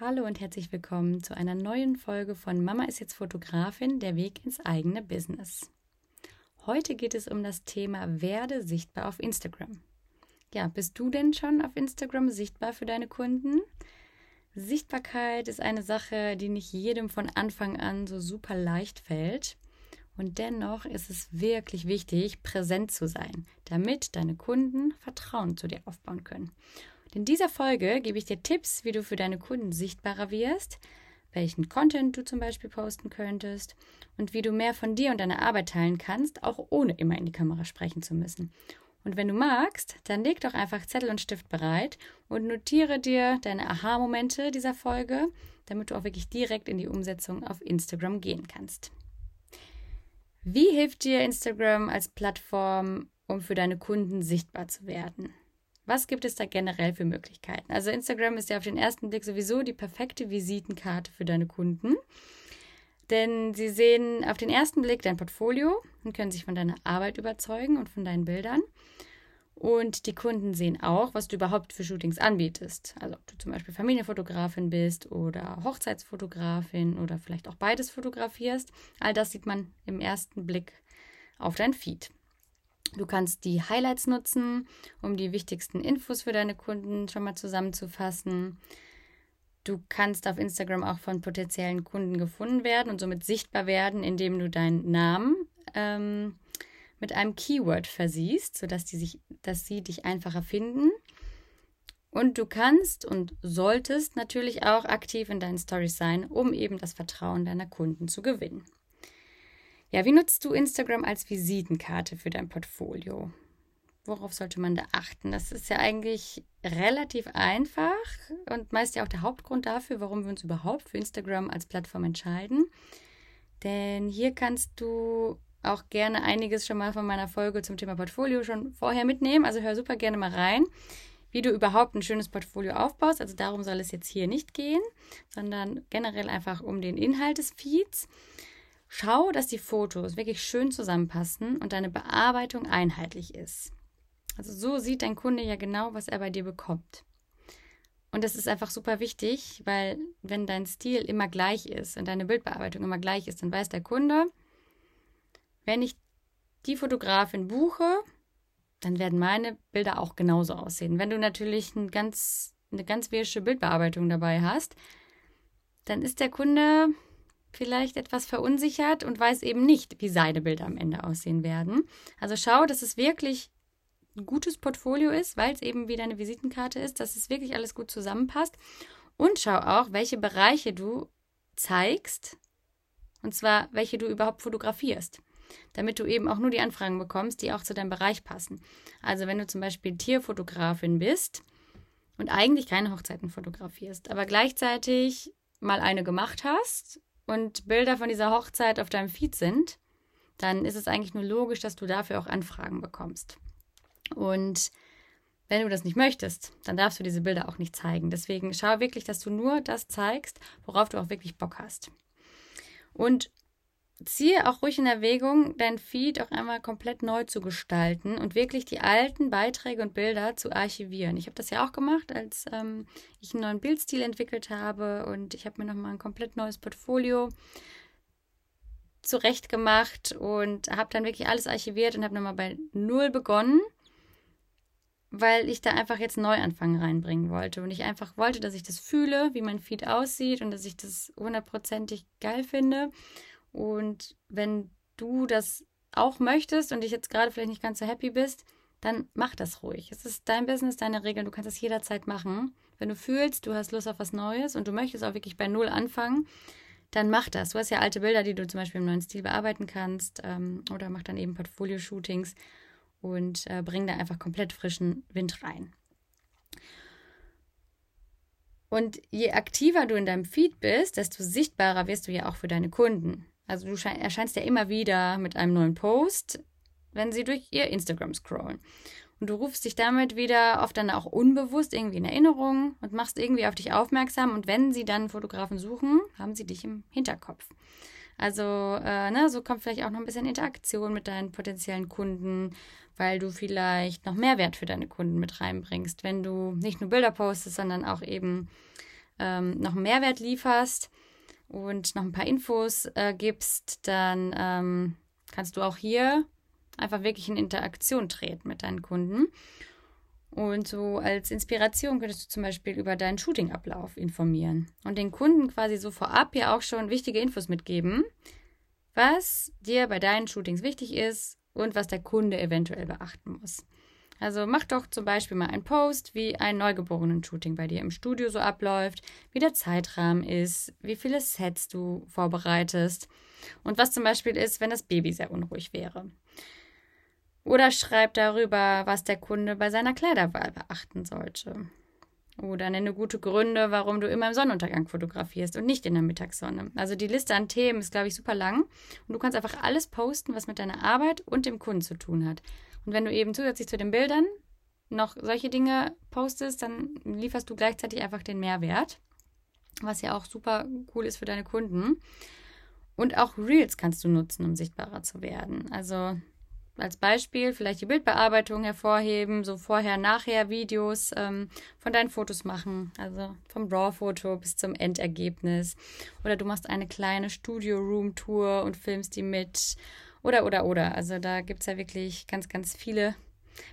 Hallo und herzlich willkommen zu einer neuen Folge von Mama ist jetzt Fotografin, der Weg ins eigene Business. Heute geht es um das Thema Werde sichtbar auf Instagram. Ja, bist du denn schon auf Instagram sichtbar für deine Kunden? Sichtbarkeit ist eine Sache, die nicht jedem von Anfang an so super leicht fällt. Und dennoch ist es wirklich wichtig, präsent zu sein, damit deine Kunden Vertrauen zu dir aufbauen können. In dieser Folge gebe ich dir Tipps, wie du für deine Kunden sichtbarer wirst, welchen Content du zum Beispiel posten könntest und wie du mehr von dir und deiner Arbeit teilen kannst, auch ohne immer in die Kamera sprechen zu müssen. Und wenn du magst, dann leg doch einfach Zettel und Stift bereit und notiere dir deine Aha-Momente dieser Folge, damit du auch wirklich direkt in die Umsetzung auf Instagram gehen kannst. Wie hilft dir Instagram als Plattform, um für deine Kunden sichtbar zu werden? Was gibt es da generell für Möglichkeiten? Also Instagram ist ja auf den ersten Blick sowieso die perfekte Visitenkarte für deine Kunden. Denn sie sehen auf den ersten Blick dein Portfolio und können sich von deiner Arbeit überzeugen und von deinen Bildern. Und die Kunden sehen auch, was du überhaupt für Shootings anbietest. Also ob du zum Beispiel Familienfotografin bist oder Hochzeitsfotografin oder vielleicht auch beides fotografierst. All das sieht man im ersten Blick auf dein Feed. Du kannst die Highlights nutzen, um die wichtigsten Infos für deine Kunden schon mal zusammenzufassen. Du kannst auf Instagram auch von potenziellen Kunden gefunden werden und somit sichtbar werden, indem du deinen Namen ähm, mit einem Keyword versiehst, sodass die sich, dass sie dich einfacher finden. Und du kannst und solltest natürlich auch aktiv in deinen Stories sein, um eben das Vertrauen deiner Kunden zu gewinnen. Ja, wie nutzt du Instagram als Visitenkarte für dein Portfolio? Worauf sollte man da achten? Das ist ja eigentlich relativ einfach und meist ja auch der Hauptgrund dafür, warum wir uns überhaupt für Instagram als Plattform entscheiden. Denn hier kannst du auch gerne einiges schon mal von meiner Folge zum Thema Portfolio schon vorher mitnehmen. Also hör super gerne mal rein, wie du überhaupt ein schönes Portfolio aufbaust. Also darum soll es jetzt hier nicht gehen, sondern generell einfach um den Inhalt des Feeds. Schau, dass die Fotos wirklich schön zusammenpassen und deine Bearbeitung einheitlich ist. Also so sieht dein Kunde ja genau, was er bei dir bekommt. Und das ist einfach super wichtig, weil wenn dein Stil immer gleich ist und deine Bildbearbeitung immer gleich ist, dann weiß der Kunde, wenn ich die Fotografin buche, dann werden meine Bilder auch genauso aussehen. Wenn du natürlich ein ganz, eine ganz wäsche Bildbearbeitung dabei hast, dann ist der Kunde vielleicht etwas verunsichert und weiß eben nicht, wie seine Bilder am Ende aussehen werden. Also schau, dass es wirklich ein gutes Portfolio ist, weil es eben wieder eine Visitenkarte ist, dass es wirklich alles gut zusammenpasst. Und schau auch, welche Bereiche du zeigst, und zwar welche du überhaupt fotografierst, damit du eben auch nur die Anfragen bekommst, die auch zu deinem Bereich passen. Also wenn du zum Beispiel Tierfotografin bist und eigentlich keine Hochzeiten fotografierst, aber gleichzeitig mal eine gemacht hast und Bilder von dieser Hochzeit auf deinem Feed sind, dann ist es eigentlich nur logisch, dass du dafür auch Anfragen bekommst. Und wenn du das nicht möchtest, dann darfst du diese Bilder auch nicht zeigen. Deswegen schau wirklich, dass du nur das zeigst, worauf du auch wirklich Bock hast. Und ziehe auch ruhig in Erwägung, dein Feed auch einmal komplett neu zu gestalten und wirklich die alten Beiträge und Bilder zu archivieren. Ich habe das ja auch gemacht, als ähm, ich einen neuen Bildstil entwickelt habe und ich habe mir nochmal ein komplett neues Portfolio zurecht gemacht und habe dann wirklich alles archiviert und habe nochmal bei Null begonnen, weil ich da einfach jetzt Neuanfang reinbringen wollte und ich einfach wollte, dass ich das fühle, wie mein Feed aussieht und dass ich das hundertprozentig geil finde und wenn du das auch möchtest und dich jetzt gerade vielleicht nicht ganz so happy bist, dann mach das ruhig. Es ist dein Business, deine Regeln, du kannst das jederzeit machen. Wenn du fühlst, du hast Lust auf was Neues und du möchtest auch wirklich bei Null anfangen, dann mach das. Du hast ja alte Bilder, die du zum Beispiel im neuen Stil bearbeiten kannst ähm, oder mach dann eben Portfolio-Shootings und äh, bring da einfach komplett frischen Wind rein. Und je aktiver du in deinem Feed bist, desto sichtbarer wirst du ja auch für deine Kunden. Also du erscheinst ja immer wieder mit einem neuen Post, wenn sie durch ihr Instagram scrollen. Und du rufst dich damit wieder oft dann auch unbewusst irgendwie in Erinnerung und machst irgendwie auf dich aufmerksam. Und wenn sie dann Fotografen suchen, haben sie dich im Hinterkopf. Also, äh, ne, so kommt vielleicht auch noch ein bisschen Interaktion mit deinen potenziellen Kunden, weil du vielleicht noch Mehrwert für deine Kunden mit reinbringst, wenn du nicht nur Bilder postest, sondern auch eben ähm, noch Mehrwert lieferst und noch ein paar Infos äh, gibst, dann ähm, kannst du auch hier einfach wirklich in Interaktion treten mit deinen Kunden. Und so als Inspiration könntest du zum Beispiel über deinen Shootingablauf informieren und den Kunden quasi so vorab ja auch schon wichtige Infos mitgeben, was dir bei deinen Shootings wichtig ist und was der Kunde eventuell beachten muss. Also mach doch zum Beispiel mal einen Post, wie ein Neugeborenen-Shooting bei dir im Studio so abläuft, wie der Zeitrahmen ist, wie viele Sets du vorbereitest und was zum Beispiel ist, wenn das Baby sehr unruhig wäre. Oder schreib darüber, was der Kunde bei seiner Kleiderwahl beachten sollte. Oder nenne gute Gründe, warum du immer im Sonnenuntergang fotografierst und nicht in der Mittagssonne. Also die Liste an Themen ist, glaube ich, super lang. Und du kannst einfach alles posten, was mit deiner Arbeit und dem Kunden zu tun hat. Und wenn du eben zusätzlich zu den Bildern noch solche Dinge postest, dann lieferst du gleichzeitig einfach den Mehrwert, was ja auch super cool ist für deine Kunden. Und auch Reels kannst du nutzen, um sichtbarer zu werden. Also als Beispiel vielleicht die Bildbearbeitung hervorheben, so vorher-nachher-Videos ähm, von deinen Fotos machen, also vom RAW-Foto bis zum Endergebnis. Oder du machst eine kleine Studio-Room-Tour und filmst die mit. Oder, oder, oder. Also da gibt es ja wirklich ganz, ganz viele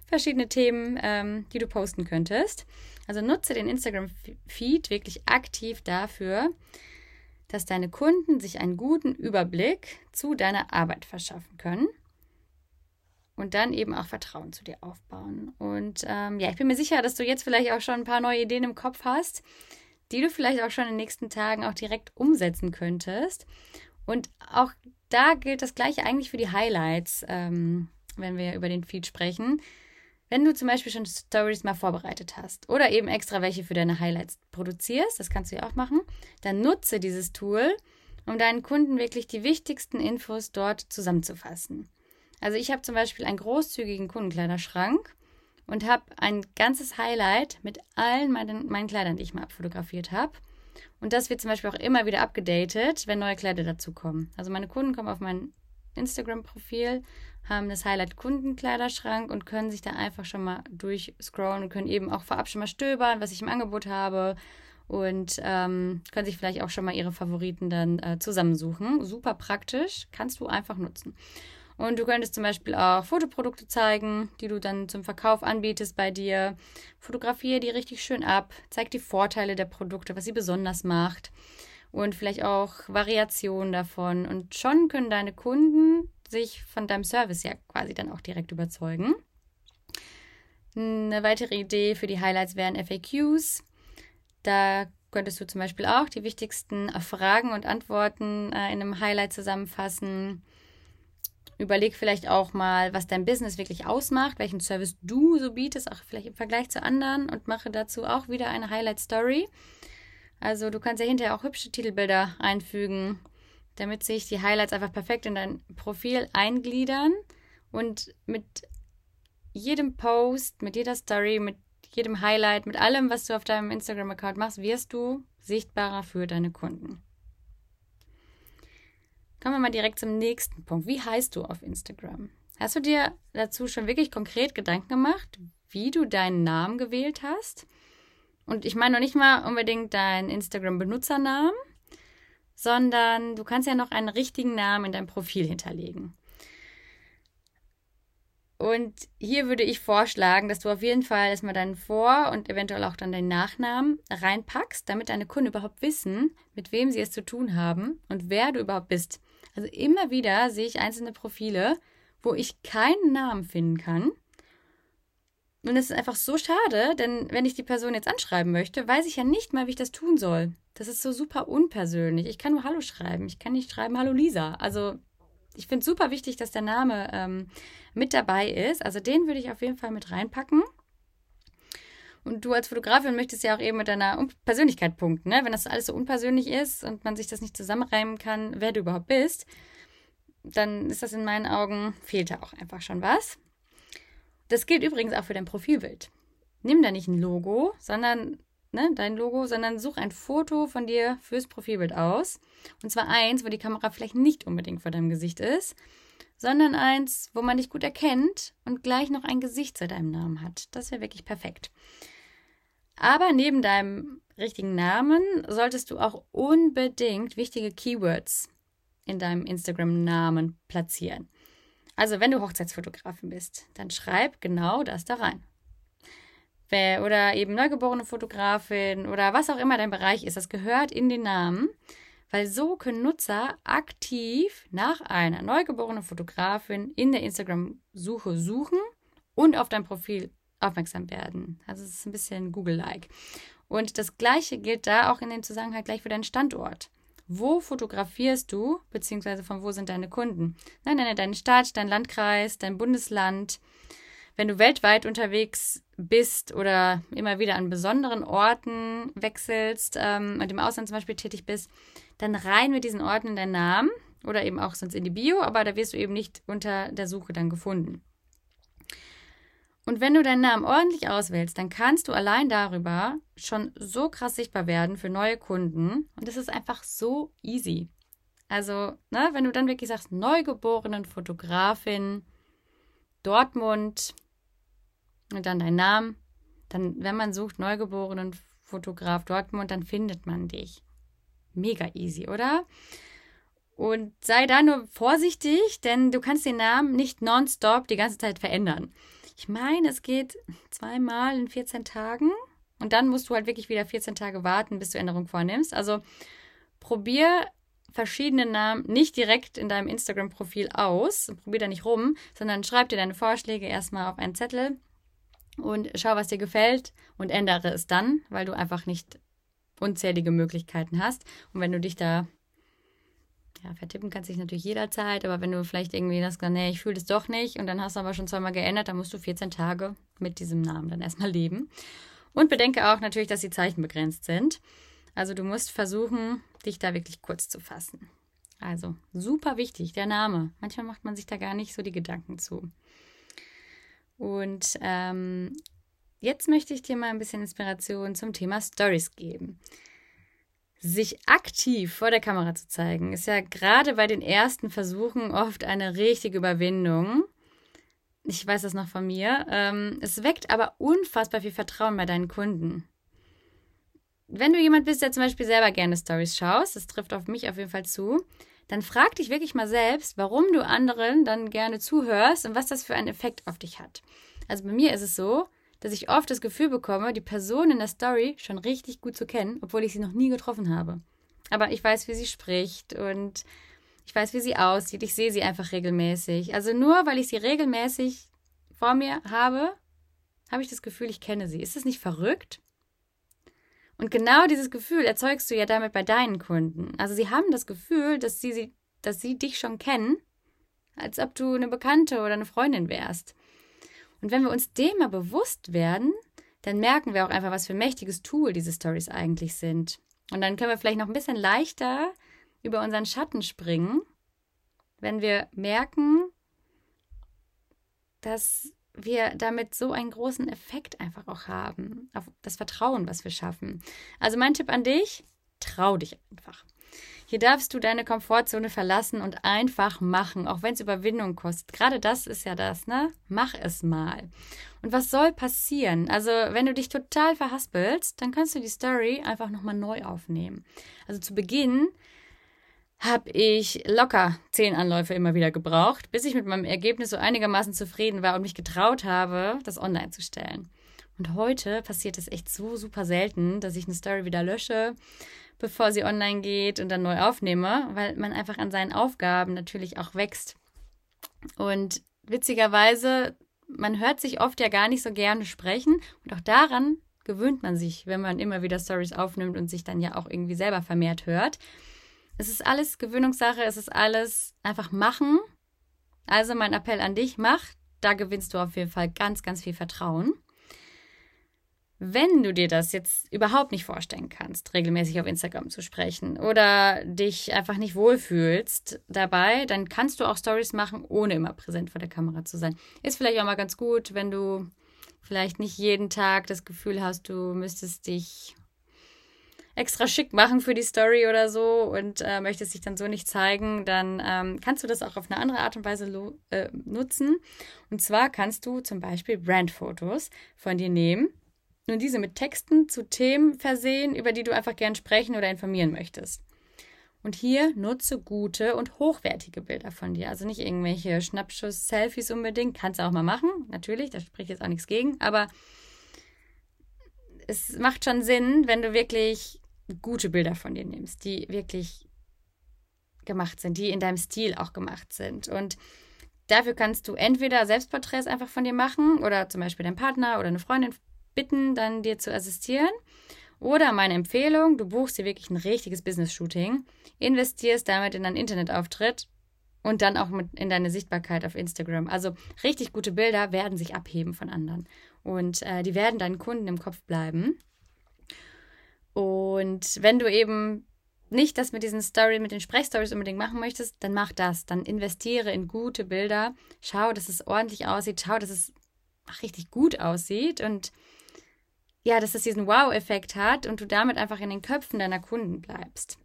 verschiedene Themen, ähm, die du posten könntest. Also nutze den Instagram-Feed wirklich aktiv dafür, dass deine Kunden sich einen guten Überblick zu deiner Arbeit verschaffen können und dann eben auch Vertrauen zu dir aufbauen. Und ähm, ja, ich bin mir sicher, dass du jetzt vielleicht auch schon ein paar neue Ideen im Kopf hast, die du vielleicht auch schon in den nächsten Tagen auch direkt umsetzen könntest. Und auch da gilt das gleiche eigentlich für die Highlights, ähm, wenn wir über den Feed sprechen. Wenn du zum Beispiel schon Stories mal vorbereitet hast oder eben extra welche für deine Highlights produzierst, das kannst du ja auch machen, dann nutze dieses Tool, um deinen Kunden wirklich die wichtigsten Infos dort zusammenzufassen. Also ich habe zum Beispiel einen großzügigen Kundenkleiderschrank und habe ein ganzes Highlight mit allen meinen, meinen Kleidern, die ich mal abfotografiert habe. Und das wird zum Beispiel auch immer wieder abgedatet, wenn neue Kleider dazukommen. Also meine Kunden kommen auf mein Instagram-Profil, haben das Highlight Kundenkleiderschrank und können sich da einfach schon mal durchscrollen und können eben auch vorab schon mal stöbern, was ich im Angebot habe und ähm, können sich vielleicht auch schon mal ihre Favoriten dann äh, zusammensuchen. Super praktisch, kannst du einfach nutzen. Und du könntest zum Beispiel auch Fotoprodukte zeigen, die du dann zum Verkauf anbietest bei dir. Fotografiere die richtig schön ab, zeig die Vorteile der Produkte, was sie besonders macht und vielleicht auch Variationen davon. Und schon können deine Kunden sich von deinem Service ja quasi dann auch direkt überzeugen. Eine weitere Idee für die Highlights wären FAQs. Da könntest du zum Beispiel auch die wichtigsten Fragen und Antworten äh, in einem Highlight zusammenfassen. Überleg vielleicht auch mal, was dein Business wirklich ausmacht, welchen Service du so bietest, auch vielleicht im Vergleich zu anderen und mache dazu auch wieder eine Highlight Story. Also du kannst ja hinterher auch hübsche Titelbilder einfügen, damit sich die Highlights einfach perfekt in dein Profil eingliedern und mit jedem Post, mit jeder Story, mit jedem Highlight, mit allem, was du auf deinem Instagram-Account machst, wirst du sichtbarer für deine Kunden. Kommen wir mal direkt zum nächsten Punkt. Wie heißt du auf Instagram? Hast du dir dazu schon wirklich konkret Gedanken gemacht, wie du deinen Namen gewählt hast? Und ich meine noch nicht mal unbedingt deinen Instagram-Benutzernamen, sondern du kannst ja noch einen richtigen Namen in deinem Profil hinterlegen. Und hier würde ich vorschlagen, dass du auf jeden Fall erstmal deinen Vor- und eventuell auch dann deinen Nachnamen reinpackst, damit deine Kunden überhaupt wissen, mit wem sie es zu tun haben und wer du überhaupt bist. Also immer wieder sehe ich einzelne Profile, wo ich keinen Namen finden kann. Und es ist einfach so schade, denn wenn ich die Person jetzt anschreiben möchte, weiß ich ja nicht mal, wie ich das tun soll. Das ist so super unpersönlich. Ich kann nur Hallo schreiben. Ich kann nicht schreiben Hallo Lisa. Also ich finde es super wichtig, dass der Name ähm, mit dabei ist. Also den würde ich auf jeden Fall mit reinpacken. Und du als Fotografin möchtest ja auch eben mit deiner Persönlichkeit punkten, ne? Wenn das alles so unpersönlich ist und man sich das nicht zusammenreimen kann, wer du überhaupt bist, dann ist das in meinen Augen, fehlt da auch einfach schon was. Das gilt übrigens auch für dein Profilbild. Nimm da nicht ein Logo, sondern ne, dein Logo, sondern such ein Foto von dir fürs Profilbild aus. Und zwar eins, wo die Kamera vielleicht nicht unbedingt vor deinem Gesicht ist, sondern eins, wo man dich gut erkennt und gleich noch ein Gesicht zu deinem Namen hat. Das wäre wirklich perfekt. Aber neben deinem richtigen Namen solltest du auch unbedingt wichtige Keywords in deinem Instagram-Namen platzieren. Also wenn du Hochzeitsfotografin bist, dann schreib genau das da rein. Oder eben neugeborene Fotografin oder was auch immer dein Bereich ist, das gehört in den Namen, weil so können Nutzer aktiv nach einer neugeborenen Fotografin in der Instagram-Suche suchen und auf dein Profil aufmerksam werden. Also es ist ein bisschen Google-like. Und das gleiche gilt da auch in dem Zusammenhang gleich für deinen Standort. Wo fotografierst du, beziehungsweise von wo sind deine Kunden? Nein, nenne deine Stadt, dein Landkreis, dein Bundesland. Wenn du weltweit unterwegs bist oder immer wieder an besonderen Orten wechselst ähm, und im Ausland zum Beispiel tätig bist, dann rein mit diesen Orten in deinen Namen oder eben auch sonst in die Bio, aber da wirst du eben nicht unter der Suche dann gefunden. Und wenn du deinen Namen ordentlich auswählst, dann kannst du allein darüber schon so krass sichtbar werden für neue Kunden. Und das ist einfach so easy. Also, ne, wenn du dann wirklich sagst, neugeborenen Fotografin, Dortmund und dann dein Name, dann, wenn man sucht, neugeborenen Fotograf Dortmund, dann findet man dich. Mega easy, oder? Und sei da nur vorsichtig, denn du kannst den Namen nicht nonstop die ganze Zeit verändern. Ich meine, es geht zweimal in 14 Tagen. Und dann musst du halt wirklich wieder 14 Tage warten, bis du Änderungen vornimmst. Also probier verschiedene Namen nicht direkt in deinem Instagram-Profil aus. Probier da nicht rum, sondern schreib dir deine Vorschläge erstmal auf einen Zettel und schau, was dir gefällt und ändere es dann, weil du einfach nicht unzählige Möglichkeiten hast. Und wenn du dich da ja, vertippen kannst dich natürlich jederzeit, aber wenn du vielleicht irgendwie das, nee, ich fühle das doch nicht und dann hast du aber schon zweimal geändert, dann musst du 14 Tage mit diesem Namen dann erstmal leben. Und bedenke auch natürlich, dass die Zeichen begrenzt sind. Also du musst versuchen, dich da wirklich kurz zu fassen. Also super wichtig, der Name. Manchmal macht man sich da gar nicht so die Gedanken zu. Und ähm, jetzt möchte ich dir mal ein bisschen Inspiration zum Thema Stories geben. Sich aktiv vor der Kamera zu zeigen, ist ja gerade bei den ersten Versuchen oft eine richtige Überwindung. Ich weiß das noch von mir. Ähm, es weckt aber unfassbar viel Vertrauen bei deinen Kunden. Wenn du jemand bist, der zum Beispiel selber gerne Stories schaust, das trifft auf mich auf jeden Fall zu, dann frag dich wirklich mal selbst, warum du anderen dann gerne zuhörst und was das für einen Effekt auf dich hat. Also bei mir ist es so, dass ich oft das Gefühl bekomme, die Person in der Story schon richtig gut zu kennen, obwohl ich sie noch nie getroffen habe. Aber ich weiß, wie sie spricht und ich weiß, wie sie aussieht. Ich sehe sie einfach regelmäßig. Also nur weil ich sie regelmäßig vor mir habe, habe ich das Gefühl, ich kenne sie. Ist das nicht verrückt? Und genau dieses Gefühl erzeugst du ja damit bei deinen Kunden. Also sie haben das Gefühl, dass sie, dass sie dich schon kennen, als ob du eine Bekannte oder eine Freundin wärst. Und wenn wir uns dem mal bewusst werden, dann merken wir auch einfach, was für ein mächtiges Tool diese Stories eigentlich sind. Und dann können wir vielleicht noch ein bisschen leichter über unseren Schatten springen, wenn wir merken, dass wir damit so einen großen Effekt einfach auch haben, auf das Vertrauen, was wir schaffen. Also mein Tipp an dich, trau dich einfach. Hier darfst du deine Komfortzone verlassen und einfach machen, auch wenn es Überwindung kostet. Gerade das ist ja das, ne? Mach es mal. Und was soll passieren? Also, wenn du dich total verhaspelst, dann kannst du die Story einfach nochmal neu aufnehmen. Also zu Beginn habe ich locker zehn Anläufe immer wieder gebraucht, bis ich mit meinem Ergebnis so einigermaßen zufrieden war und mich getraut habe, das online zu stellen. Und heute passiert es echt so super selten, dass ich eine Story wieder lösche bevor sie online geht und dann neu aufnehme, weil man einfach an seinen Aufgaben natürlich auch wächst. Und witzigerweise, man hört sich oft ja gar nicht so gerne sprechen und auch daran gewöhnt man sich, wenn man immer wieder Stories aufnimmt und sich dann ja auch irgendwie selber vermehrt hört. Es ist alles Gewöhnungssache, es ist alles einfach machen. Also mein Appell an dich, mach, da gewinnst du auf jeden Fall ganz, ganz viel Vertrauen. Wenn du dir das jetzt überhaupt nicht vorstellen kannst, regelmäßig auf Instagram zu sprechen oder dich einfach nicht wohlfühlst dabei, dann kannst du auch Stories machen, ohne immer präsent vor der Kamera zu sein. Ist vielleicht auch mal ganz gut, wenn du vielleicht nicht jeden Tag das Gefühl hast, du müsstest dich extra schick machen für die Story oder so und äh, möchtest dich dann so nicht zeigen, dann ähm, kannst du das auch auf eine andere Art und Weise äh, nutzen. Und zwar kannst du zum Beispiel Brandfotos von dir nehmen und diese mit Texten zu Themen versehen, über die du einfach gern sprechen oder informieren möchtest. Und hier nutze gute und hochwertige Bilder von dir. Also nicht irgendwelche Schnappschuss-Selfies unbedingt. Kannst du auch mal machen, natürlich, da spricht jetzt auch nichts gegen. Aber es macht schon Sinn, wenn du wirklich gute Bilder von dir nimmst, die wirklich gemacht sind, die in deinem Stil auch gemacht sind. Und dafür kannst du entweder Selbstporträts einfach von dir machen oder zum Beispiel deinen Partner oder eine Freundin bitten, dann dir zu assistieren. Oder meine Empfehlung, du buchst dir wirklich ein richtiges Business-Shooting, investierst damit in deinen Internetauftritt und dann auch mit in deine Sichtbarkeit auf Instagram. Also richtig gute Bilder werden sich abheben von anderen und äh, die werden deinen Kunden im Kopf bleiben. Und wenn du eben nicht das mit diesen Story, mit den Sprechstories unbedingt machen möchtest, dann mach das. Dann investiere in gute Bilder. Schau, dass es ordentlich aussieht. Schau, dass es richtig gut aussieht und ja, dass es diesen Wow-Effekt hat und du damit einfach in den Köpfen deiner Kunden bleibst.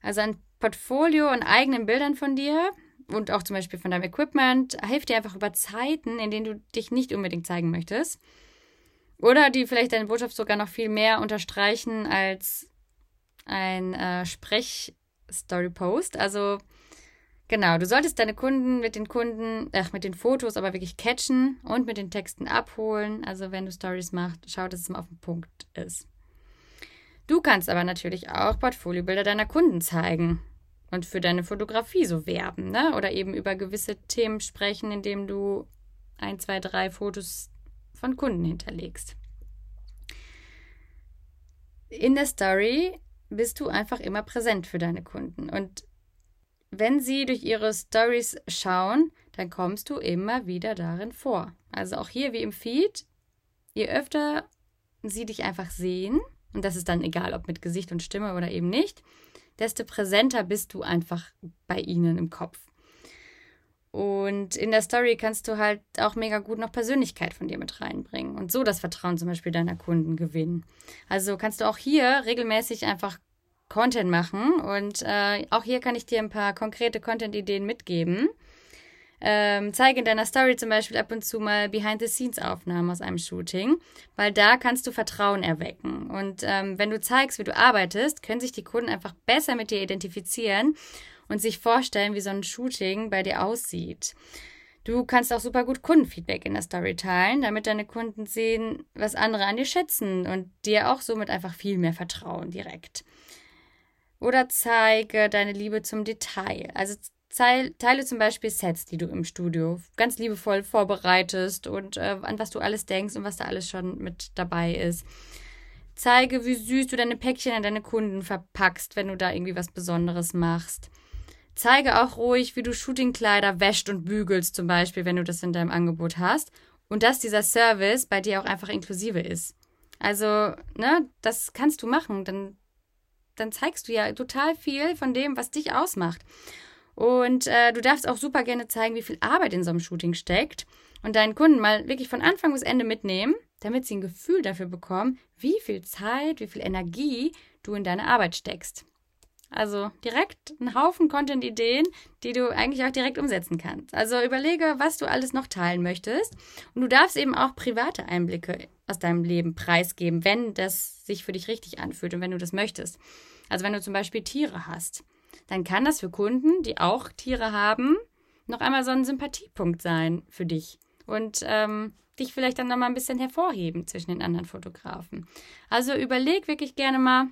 Also ein Portfolio und eigenen Bildern von dir und auch zum Beispiel von deinem Equipment hilft dir einfach über Zeiten, in denen du dich nicht unbedingt zeigen möchtest. Oder die vielleicht deine Botschaft sogar noch viel mehr unterstreichen als ein äh, Sprech-Story-Post. Also Genau, du solltest deine Kunden mit den Kunden, ach, mit den Fotos aber wirklich catchen und mit den Texten abholen. Also wenn du Stories machst, schau, dass es mal auf den Punkt ist. Du kannst aber natürlich auch Portfoliobilder deiner Kunden zeigen und für deine Fotografie so werben, ne? Oder eben über gewisse Themen sprechen, indem du ein, zwei, drei Fotos von Kunden hinterlegst. In der Story bist du einfach immer präsent für deine Kunden und wenn sie durch ihre Stories schauen, dann kommst du immer wieder darin vor. Also auch hier wie im Feed, je öfter sie dich einfach sehen, und das ist dann egal, ob mit Gesicht und Stimme oder eben nicht, desto präsenter bist du einfach bei ihnen im Kopf. Und in der Story kannst du halt auch mega gut noch Persönlichkeit von dir mit reinbringen und so das Vertrauen zum Beispiel deiner Kunden gewinnen. Also kannst du auch hier regelmäßig einfach Content machen. Und äh, auch hier kann ich dir ein paar konkrete Content-Ideen mitgeben. Ähm, zeige in deiner Story zum Beispiel ab und zu mal Behind-the-Scenes-Aufnahmen aus einem Shooting, weil da kannst du Vertrauen erwecken. Und ähm, wenn du zeigst, wie du arbeitest, können sich die Kunden einfach besser mit dir identifizieren und sich vorstellen, wie so ein Shooting bei dir aussieht. Du kannst auch super gut Kundenfeedback in der Story teilen, damit deine Kunden sehen, was andere an dir schätzen und dir auch somit einfach viel mehr vertrauen direkt. Oder zeige deine Liebe zum Detail. Also teile zum Beispiel Sets, die du im Studio ganz liebevoll vorbereitest und äh, an was du alles denkst und was da alles schon mit dabei ist. Zeige, wie süß du deine Päckchen an deine Kunden verpackst, wenn du da irgendwie was Besonderes machst. Zeige auch ruhig, wie du Shootingkleider wäscht und bügelst, zum Beispiel, wenn du das in deinem Angebot hast. Und dass dieser Service bei dir auch einfach inklusive ist. Also, ne, das kannst du machen. Dann dann zeigst du ja total viel von dem, was dich ausmacht. Und äh, du darfst auch super gerne zeigen, wie viel Arbeit in so einem Shooting steckt und deinen Kunden mal wirklich von Anfang bis Ende mitnehmen, damit sie ein Gefühl dafür bekommen, wie viel Zeit, wie viel Energie du in deine Arbeit steckst. Also direkt ein Haufen Content-Ideen, die du eigentlich auch direkt umsetzen kannst. Also überlege, was du alles noch teilen möchtest. Und du darfst eben auch private Einblicke aus deinem Leben preisgeben, wenn das sich für dich richtig anfühlt und wenn du das möchtest. Also wenn du zum Beispiel Tiere hast, dann kann das für Kunden, die auch Tiere haben, noch einmal so ein Sympathiepunkt sein für dich. Und ähm, dich vielleicht dann nochmal ein bisschen hervorheben zwischen den anderen Fotografen. Also überleg wirklich gerne mal,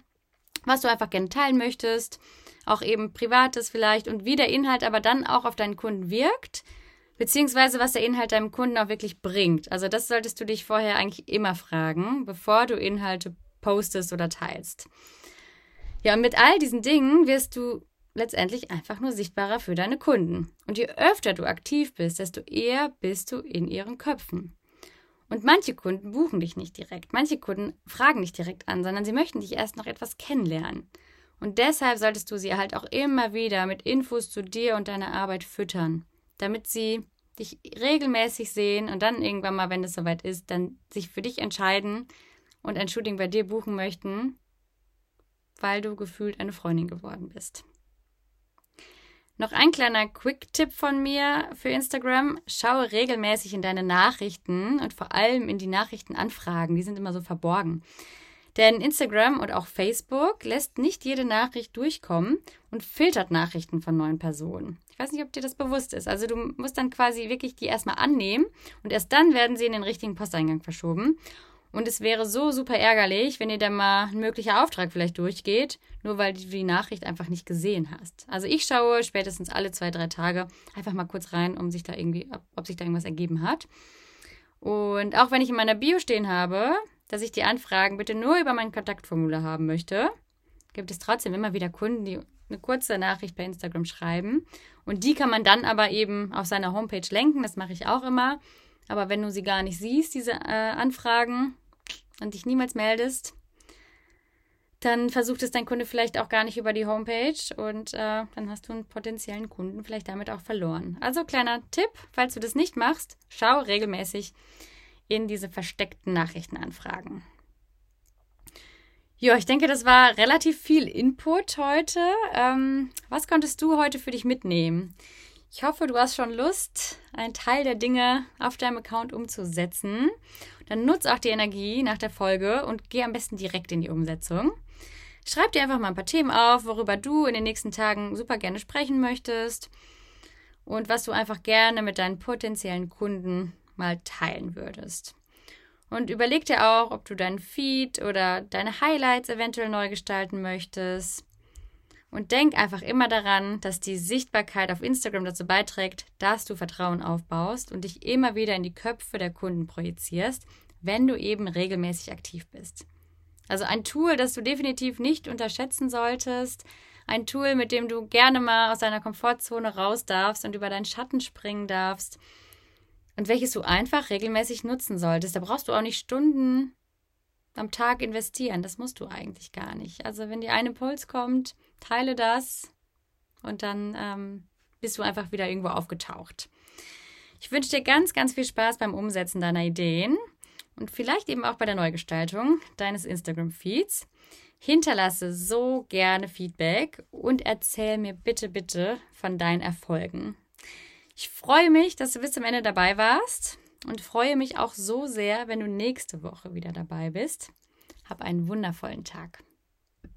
was du einfach gerne teilen möchtest, auch eben privates vielleicht und wie der Inhalt aber dann auch auf deinen Kunden wirkt, beziehungsweise was der Inhalt deinem Kunden auch wirklich bringt. Also das solltest du dich vorher eigentlich immer fragen, bevor du Inhalte postest oder teilst. Ja, und mit all diesen Dingen wirst du letztendlich einfach nur sichtbarer für deine Kunden. Und je öfter du aktiv bist, desto eher bist du in ihren Köpfen. Und manche Kunden buchen dich nicht direkt. Manche Kunden fragen nicht direkt an, sondern sie möchten dich erst noch etwas kennenlernen. Und deshalb solltest du sie halt auch immer wieder mit Infos zu dir und deiner Arbeit füttern, damit sie dich regelmäßig sehen und dann irgendwann mal, wenn es soweit ist, dann sich für dich entscheiden und ein Shooting bei dir buchen möchten, weil du gefühlt eine Freundin geworden bist. Noch ein kleiner Quick-Tipp von mir für Instagram. Schaue regelmäßig in deine Nachrichten und vor allem in die Nachrichtenanfragen. Die sind immer so verborgen. Denn Instagram und auch Facebook lässt nicht jede Nachricht durchkommen und filtert Nachrichten von neuen Personen. Ich weiß nicht, ob dir das bewusst ist. Also du musst dann quasi wirklich die erstmal annehmen und erst dann werden sie in den richtigen Posteingang verschoben. Und es wäre so super ärgerlich, wenn dir dann mal ein möglicher Auftrag vielleicht durchgeht, nur weil du die Nachricht einfach nicht gesehen hast. Also ich schaue spätestens alle zwei, drei Tage einfach mal kurz rein, um sich da irgendwie, ob sich da irgendwas ergeben hat. Und auch wenn ich in meiner Bio stehen habe, dass ich die Anfragen bitte nur über mein Kontaktformular haben möchte, gibt es trotzdem immer wieder Kunden, die eine kurze Nachricht bei Instagram schreiben. Und die kann man dann aber eben auf seiner Homepage lenken. Das mache ich auch immer. Aber wenn du sie gar nicht siehst, diese äh, Anfragen, und dich niemals meldest, dann versucht es dein Kunde vielleicht auch gar nicht über die Homepage und äh, dann hast du einen potenziellen Kunden vielleicht damit auch verloren. Also kleiner Tipp, falls du das nicht machst, schau regelmäßig in diese versteckten Nachrichtenanfragen. Ja, ich denke, das war relativ viel Input heute. Ähm, was konntest du heute für dich mitnehmen? Ich hoffe, du hast schon Lust, einen Teil der Dinge auf deinem Account umzusetzen. Dann nutze auch die Energie nach der Folge und geh am besten direkt in die Umsetzung. Schreib dir einfach mal ein paar Themen auf, worüber du in den nächsten Tagen super gerne sprechen möchtest und was du einfach gerne mit deinen potenziellen Kunden mal teilen würdest. Und überleg dir auch, ob du deinen Feed oder deine Highlights eventuell neu gestalten möchtest. Und denk einfach immer daran, dass die Sichtbarkeit auf Instagram dazu beiträgt, dass du Vertrauen aufbaust und dich immer wieder in die Köpfe der Kunden projizierst, wenn du eben regelmäßig aktiv bist. Also ein Tool, das du definitiv nicht unterschätzen solltest, ein Tool, mit dem du gerne mal aus deiner Komfortzone raus darfst und über deinen Schatten springen darfst und welches du einfach regelmäßig nutzen solltest. Da brauchst du auch nicht Stunden am Tag investieren. Das musst du eigentlich gar nicht. Also wenn dir ein Impuls kommt, teile das und dann ähm, bist du einfach wieder irgendwo aufgetaucht. Ich wünsche dir ganz, ganz viel Spaß beim Umsetzen deiner Ideen und vielleicht eben auch bei der Neugestaltung deines Instagram-Feeds. Hinterlasse so gerne Feedback und erzähl mir bitte, bitte von deinen Erfolgen. Ich freue mich, dass du bis zum Ende dabei warst und freue mich auch so sehr, wenn du nächste Woche wieder dabei bist. Hab einen wundervollen Tag.